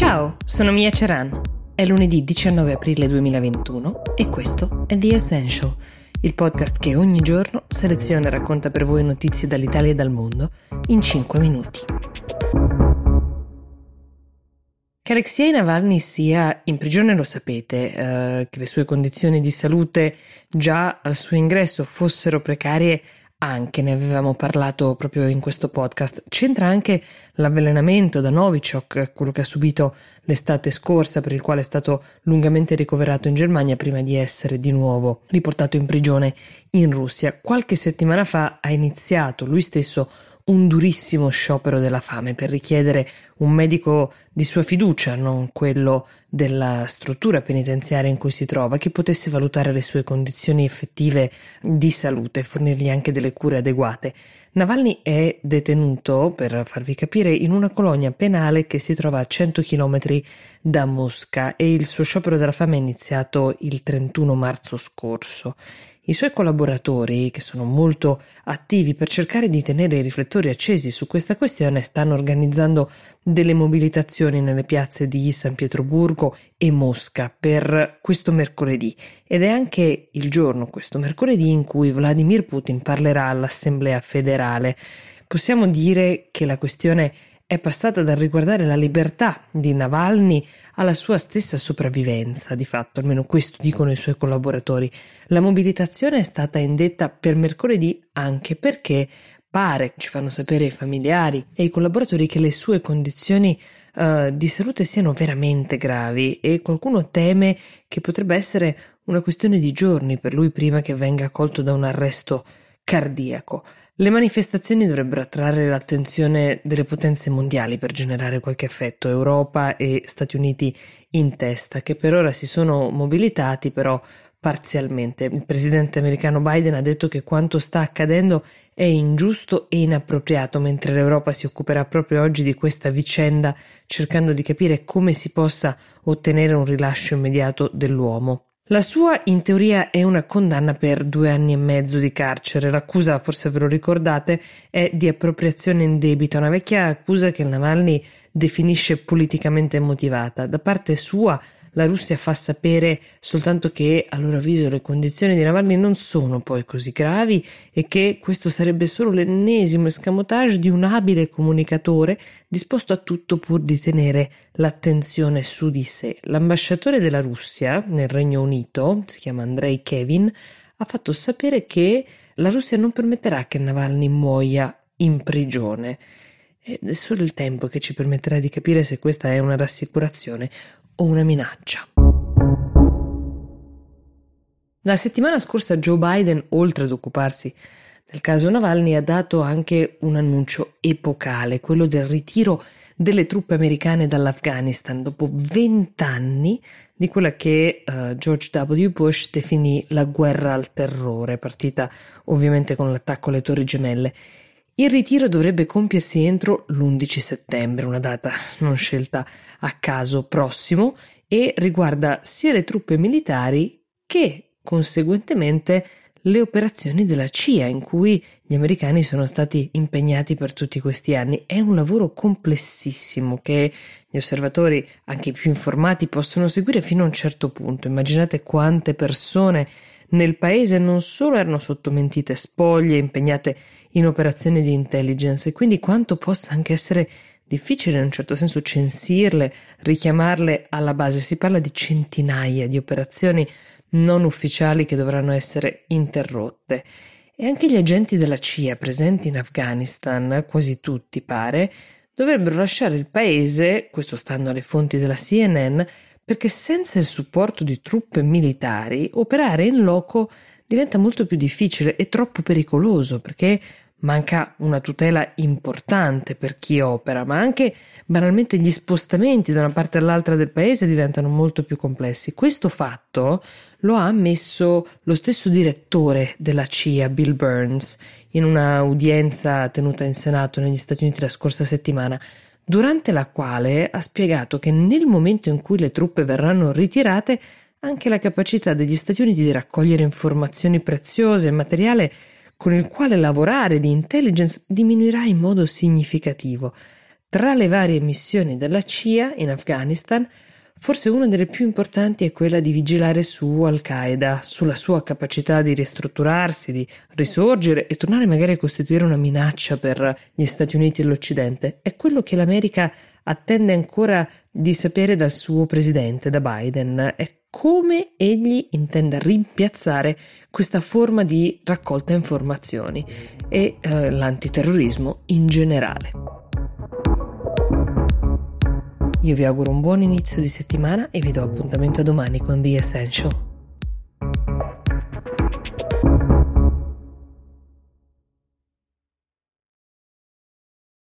Ciao, sono Mia Ceran. È lunedì 19 aprile 2021 e questo è The Essential, il podcast che ogni giorno seleziona e racconta per voi notizie dall'Italia e dal mondo in 5 minuti. Che Alexei Navalny sia in prigione lo sapete, eh, che le sue condizioni di salute già al suo ingresso fossero precarie anche, ne avevamo parlato proprio in questo podcast. C'entra anche l'avvelenamento da Novichok, quello che ha subito l'estate scorsa, per il quale è stato lungamente ricoverato in Germania prima di essere di nuovo riportato in prigione in Russia. Qualche settimana fa ha iniziato lui stesso un durissimo sciopero della fame per richiedere un medico di sua fiducia, non quello della struttura penitenziaria in cui si trova, che potesse valutare le sue condizioni effettive di salute e fornirgli anche delle cure adeguate. Navalny è detenuto, per farvi capire, in una colonia penale che si trova a 100 km da Mosca e il suo sciopero della fame è iniziato il 31 marzo scorso. I suoi collaboratori, che sono molto attivi per cercare di tenere i riflettori accesi su questa questione, stanno organizzando delle mobilitazioni nelle piazze di San Pietroburgo e Mosca per questo mercoledì ed è anche il giorno, questo mercoledì, in cui Vladimir Putin parlerà all'Assemblea federale. Possiamo dire che la questione è passata dal riguardare la libertà di Navalny alla sua stessa sopravvivenza, di fatto, almeno questo dicono i suoi collaboratori. La mobilitazione è stata indetta per mercoledì anche perché pare, ci fanno sapere i familiari e i collaboratori, che le sue condizioni uh, di salute siano veramente gravi e qualcuno teme che potrebbe essere una questione di giorni per lui prima che venga colto da un arresto cardiaco. Le manifestazioni dovrebbero attrarre l'attenzione delle potenze mondiali per generare qualche effetto, Europa e Stati Uniti in testa, che per ora si sono mobilitati però parzialmente. Il presidente americano Biden ha detto che quanto sta accadendo è ingiusto e inappropriato, mentre l'Europa si occuperà proprio oggi di questa vicenda, cercando di capire come si possa ottenere un rilascio immediato dell'uomo. La sua in teoria è una condanna per due anni e mezzo di carcere. L'accusa, forse ve lo ricordate, è di appropriazione in debito, una vecchia accusa che Navalny definisce politicamente motivata. Da parte sua la Russia fa sapere soltanto che a loro avviso le condizioni di Navalny non sono poi così gravi e che questo sarebbe solo l'ennesimo escamotage di un abile comunicatore disposto a tutto pur di tenere l'attenzione su di sé. L'ambasciatore della Russia nel Regno Unito, si chiama Andrei Kevin, ha fatto sapere che la Russia non permetterà che Navalny muoia in prigione. È solo il tempo che ci permetterà di capire se questa è una rassicurazione o una minaccia. La settimana scorsa Joe Biden, oltre ad occuparsi del caso Navalny, ha dato anche un annuncio epocale, quello del ritiro delle truppe americane dall'Afghanistan dopo vent'anni di quella che uh, George W. Bush definì la guerra al terrore, partita ovviamente con l'attacco alle Torri Gemelle. Il ritiro dovrebbe compiersi entro l'11 settembre, una data non scelta a caso prossimo, e riguarda sia le truppe militari che conseguentemente le operazioni della CIA in cui gli americani sono stati impegnati per tutti questi anni. È un lavoro complessissimo che gli osservatori, anche i più informati, possono seguire fino a un certo punto. Immaginate quante persone nel paese non solo erano sotto mentite spoglie, impegnate in operazioni di intelligence e quindi quanto possa anche essere difficile in un certo senso censirle, richiamarle alla base. Si parla di centinaia di operazioni non ufficiali che dovranno essere interrotte. E anche gli agenti della CIA presenti in Afghanistan, quasi tutti pare, dovrebbero lasciare il paese, questo stando alle fonti della CNN, perché senza il supporto di truppe militari operare in loco diventa molto più difficile e troppo pericoloso perché manca una tutela importante per chi opera, ma anche banalmente gli spostamenti da una parte all'altra del paese diventano molto più complessi. Questo fatto lo ha ammesso lo stesso direttore della CIA, Bill Burns, in una udienza tenuta in Senato negli Stati Uniti la scorsa settimana durante la quale ha spiegato che nel momento in cui le truppe verranno ritirate, anche la capacità degli Stati Uniti di raccogliere informazioni preziose e materiale con il quale lavorare di intelligence diminuirà in modo significativo. Tra le varie missioni della CIA in Afghanistan, forse una delle più importanti è quella di vigilare su Al-Qaeda, sulla sua capacità di ristrutturarsi, di risorgere e tornare magari a costituire una minaccia per gli Stati Uniti e l'Occidente. È quello che l'America attende ancora di sapere dal suo presidente, da Biden, è come egli intenda rimpiazzare questa forma di raccolta informazioni e eh, l'antiterrorismo in generale. Io vi auguro un buon inizio di settimana e vi do appuntamento domani con The Essential.